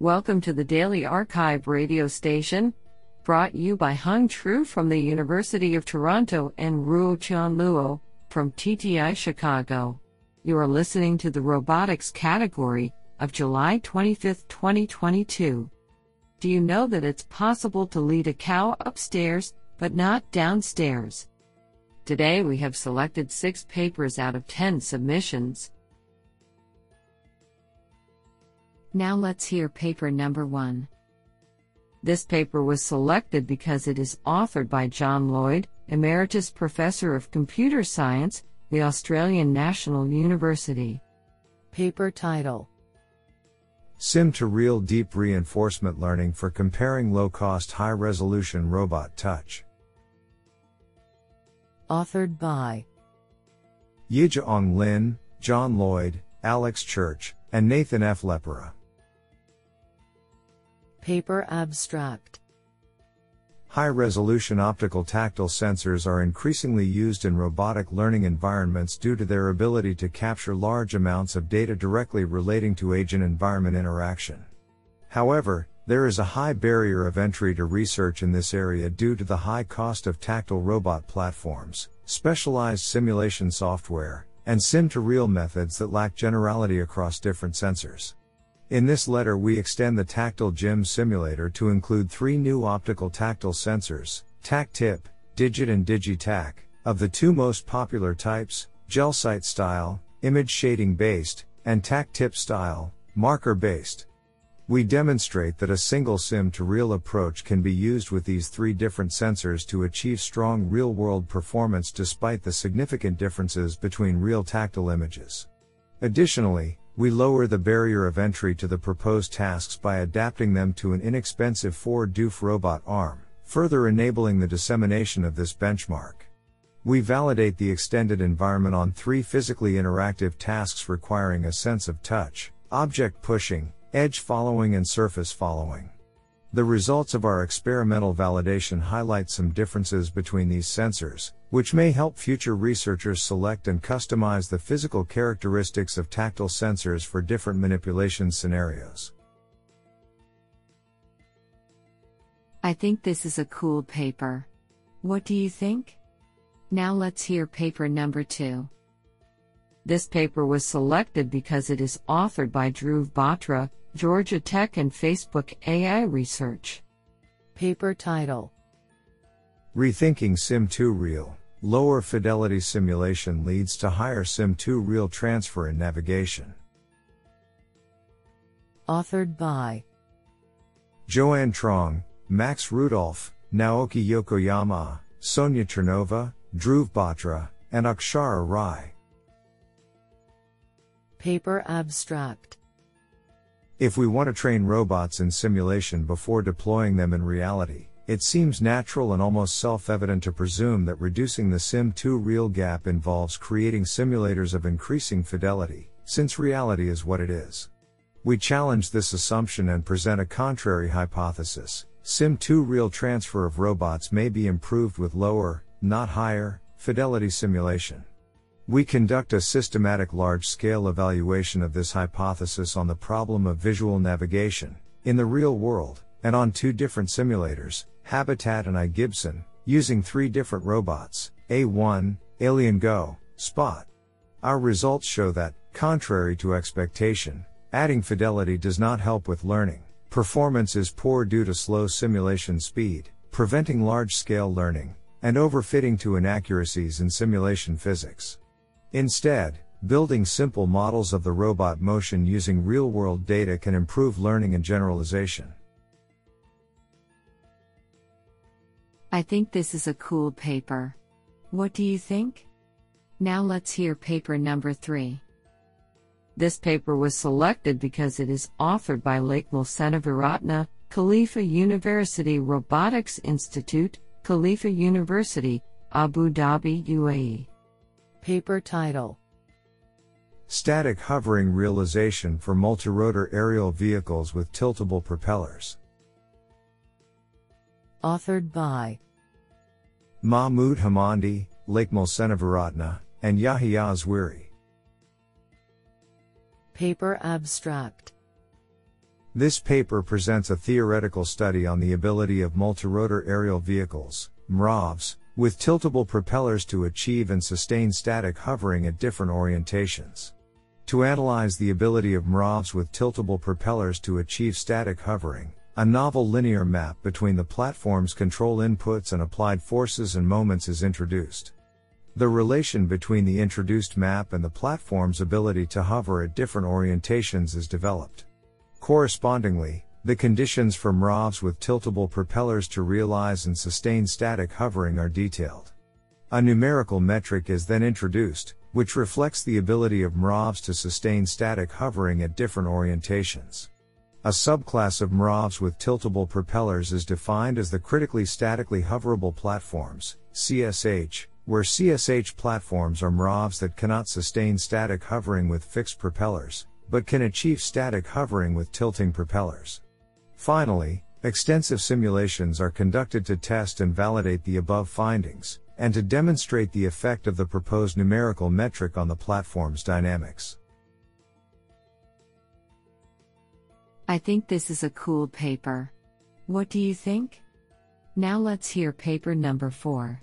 Welcome to the Daily Archive radio station, brought you by Hung Tru from the University of Toronto and Ruo Chan Luo from TTI Chicago. You are listening to the robotics category of July 25, 2022. Do you know that it's possible to lead a cow upstairs, but not downstairs? Today we have selected six papers out of 10 submissions. Now let's hear paper number one. This paper was selected because it is authored by John Lloyd, Emeritus Professor of Computer Science, the Australian National University. Paper title Sim to Real Deep Reinforcement Learning for Comparing Low Cost High Resolution Robot Touch. Authored by Yijiong Lin, John Lloyd, Alex Church, and Nathan F. Lepora. Paper Abstract High resolution optical tactile sensors are increasingly used in robotic learning environments due to their ability to capture large amounts of data directly relating to agent environment interaction. However, there is a high barrier of entry to research in this area due to the high cost of tactile robot platforms, specialized simulation software, and sim to real methods that lack generality across different sensors. In this letter we extend the Tactile Gym simulator to include three new optical tactile sensors, TacTip, Digit and DigiTac, of the two most popular types, GelSight style, image shading based, and TacTip style, marker based. We demonstrate that a single sim to real approach can be used with these three different sensors to achieve strong real world performance despite the significant differences between real tactile images. Additionally, we lower the barrier of entry to the proposed tasks by adapting them to an inexpensive 4 doof robot arm, further enabling the dissemination of this benchmark. We validate the extended environment on three physically interactive tasks requiring a sense of touch, object pushing, edge following and surface following. The results of our experimental validation highlight some differences between these sensors, which may help future researchers select and customize the physical characteristics of tactile sensors for different manipulation scenarios. I think this is a cool paper. What do you think? Now let's hear paper number two. This paper was selected because it is authored by Dhruv Batra, Georgia Tech and Facebook AI Research. Paper title Rethinking Sim2 Real Lower fidelity simulation leads to higher Sim2 real transfer in navigation. Authored by Joanne Truong, Max Rudolph, Naoki Yokoyama, Sonia Chernova, Dhruv Batra, and Akshara Rai. Paper Abstract if we want to train robots in simulation before deploying them in reality, it seems natural and almost self-evident to presume that reducing the Sim2 real gap involves creating simulators of increasing fidelity, since reality is what it is. We challenge this assumption and present a contrary hypothesis. Sim2 real transfer of robots may be improved with lower, not higher, fidelity simulation. We conduct a systematic large scale evaluation of this hypothesis on the problem of visual navigation, in the real world, and on two different simulators, Habitat and iGibson, using three different robots, A1, AlienGo, Spot. Our results show that, contrary to expectation, adding fidelity does not help with learning. Performance is poor due to slow simulation speed, preventing large scale learning, and overfitting to inaccuracies in simulation physics. Instead, building simple models of the robot motion using real world data can improve learning and generalization. I think this is a cool paper. What do you think? Now let's hear paper number three. This paper was selected because it is authored by Lakmal Seneviratne, Khalifa University Robotics Institute, Khalifa University, Abu Dhabi, UAE. Paper title Static Hovering Realization for Multirotor Aerial Vehicles with Tiltable Propellers. Authored by Mahmoud Hamandi, Lakmal Seneviratne, and Yahya Zweiri. Paper Abstract This paper presents a theoretical study on the ability of multirotor aerial vehicles, MRAVs, with tiltable propellers to achieve and sustain static hovering at different orientations. To analyze the ability of MRAVs with tiltable propellers to achieve static hovering, a novel linear map between the platform's control inputs and applied forces and moments is introduced. The relation between the introduced map and the platform's ability to hover at different orientations is developed. Correspondingly, the conditions for MRAVs with tiltable propellers to realize and sustain static hovering are detailed. A numerical metric is then introduced, which reflects the ability of MRAVs to sustain static hovering at different orientations. A subclass of MRAVs with tiltable propellers is defined as the critically statically hoverable platforms, CSH, where CSH platforms are MRAVs that cannot sustain static hovering with fixed propellers, but can achieve static hovering with tilting propellers. Finally, extensive simulations are conducted to test and validate the above findings, and to demonstrate the effect of the proposed numerical metric on the platform's dynamics. I think this is a cool paper. What do you think? Now let's hear paper number 4.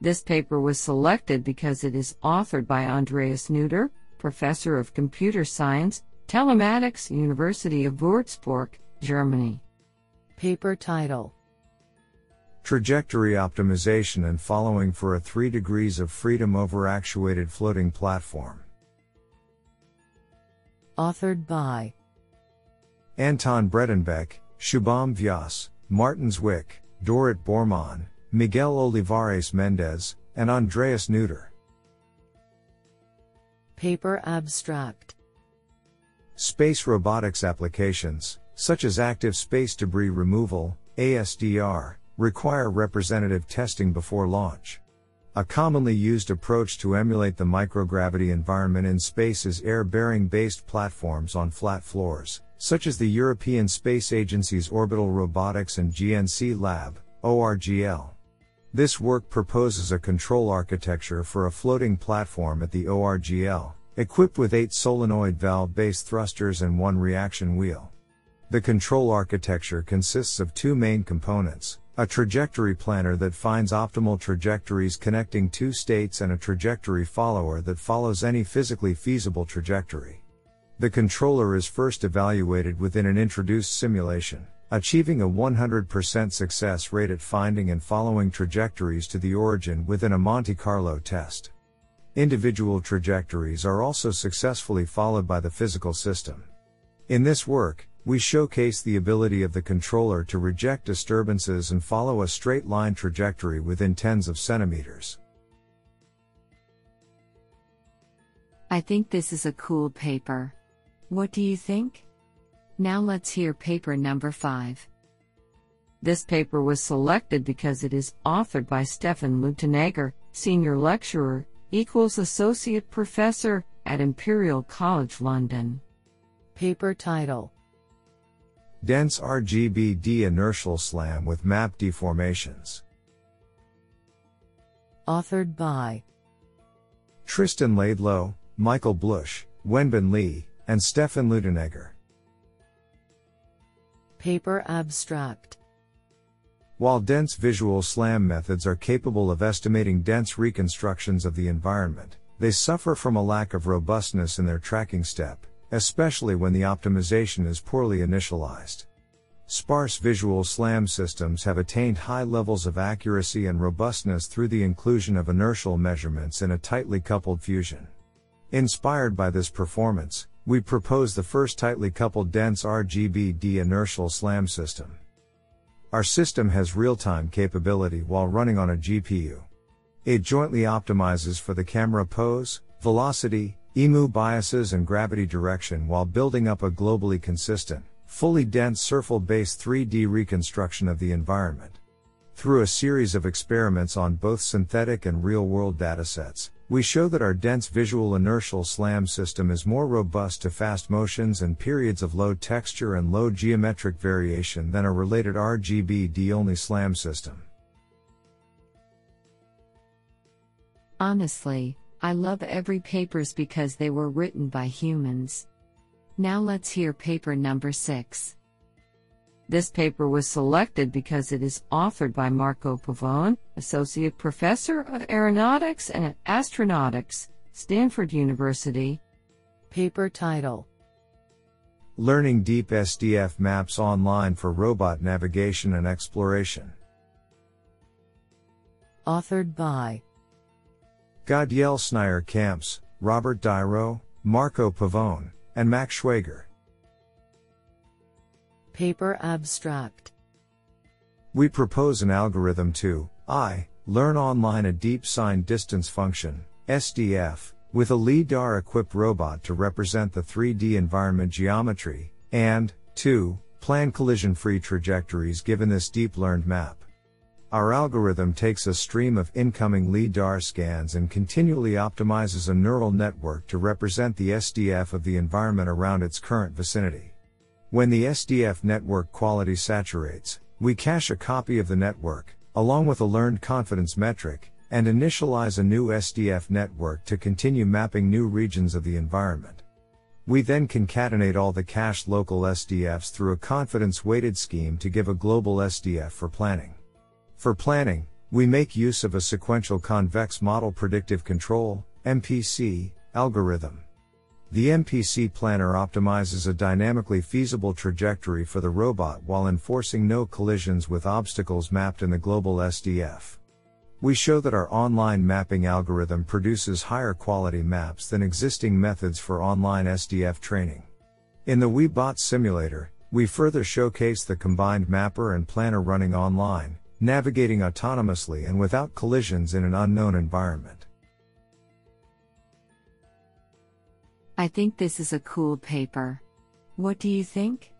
This paper was selected because it is authored by Andreas Nüchter, Professor of Computer Science, Telematics, University of Würzburg, Germany. Paper title Trajectory Optimization and Following for a 3 Degrees of Freedom over Actuated Floating Platform. Authored by Anton Bredenbeck, Shubham Vyas, Martin Zwick, Dorit Borrmann, Miguel Olivares Mendez, and Andreas Nüchter. Paper Abstract Space robotics applications, such as active space debris removal, ASDR, require representative testing before launch. A commonly used approach to emulate the microgravity environment in space is air bearing based platforms on flat floors, such as the European Space Agency's Orbital Robotics and GNC Lab, ORGL. This work proposes a control architecture for a floating platform at the ORGL, equipped with eight solenoid valve based thrusters and one reaction wheel. The control architecture consists of two main components a trajectory planner that finds optimal trajectories connecting two states and a trajectory follower that follows any physically feasible trajectory. The controller is first evaluated within an introduced simulation achieving a 100% success rate at finding and following trajectories to the origin within a Monte Carlo test. Individual trajectories are also successfully followed by the physical system. In this work, we showcase the ability of the controller to reject disturbances and follow a straight line trajectory within tens of centimeters. I think this is a cool paper. What do you think? Now let's hear paper number 5. This paper was selected because it is authored by Stefan Leutenegger, Senior Lecturer, equals Associate Professor at Imperial College London. Paper title Dense RGBD Inertial Slam with Map Deformations. Authored by Tristan Laidlow, Michael Bloesch, Wenbin Li, and Stefan Leutenegger. Paper Abstract While dense visual SLAM methods are capable of estimating dense reconstructions of the environment, they suffer from a lack of robustness in their tracking step, especially when the optimization is poorly initialized. Sparse visual SLAM systems have attained high levels of accuracy and robustness through the inclusion of inertial measurements in a tightly coupled fusion. Inspired by this performance, we propose the first tightly coupled dense RGBD inertial SLAM system. Our system has real-time capability while running on a GPU. It jointly optimizes for the camera pose, velocity, IMU biases and gravity direction while building up a globally consistent, fully dense Surfel-based 3D reconstruction of the environment. Through a series of experiments on both synthetic and real-world datasets, we show that our dense visual inertial SLAM system is more robust to fast motions and periods of low texture and low geometric variation than a related RGBD only SLAM system. Honestly, I love every papers because they were written by humans. Now let's hear paper number 6. This paper was selected because it is authored by Marco Pavone, Associate Professor of Aeronautics and Astronautics, Stanford University. Paper title Learning Deep SDF Maps Online for Robot Navigation and Exploration. Authored by Gadiel Sznaier Camps, Robert Dyro, Marco Pavone, and Mac Schwager. Paper Abstract We propose an algorithm to I learn online a deep sign distance function SDF with a LIDAR equipped robot to represent the 3D environment geometry and 2 plan collision free trajectories given this deep learned map. Our algorithm takes a stream of incoming LIDAR scans and continually optimizes a neural network to represent the SDF of the environment around its current vicinity. When the SDF network quality saturates, we cache a copy of the network, along with a learned confidence metric, and initialize a new SDF network to continue mapping new regions of the environment. We then concatenate all the cached local SDFs through a confidence weighted scheme to give a global SDF for planning. For planning, we make use of a sequential convex model predictive control MPC algorithm. The MPC planner optimizes a dynamically feasible trajectory for the robot while enforcing no collisions with obstacles mapped in the global SDF. We show that our online mapping algorithm produces higher quality maps than existing methods for online SDF training. In the WeBot simulator, we further showcase the combined mapper and planner running online, navigating autonomously and without collisions in an unknown environment. I think this is a cool paper. What do you think?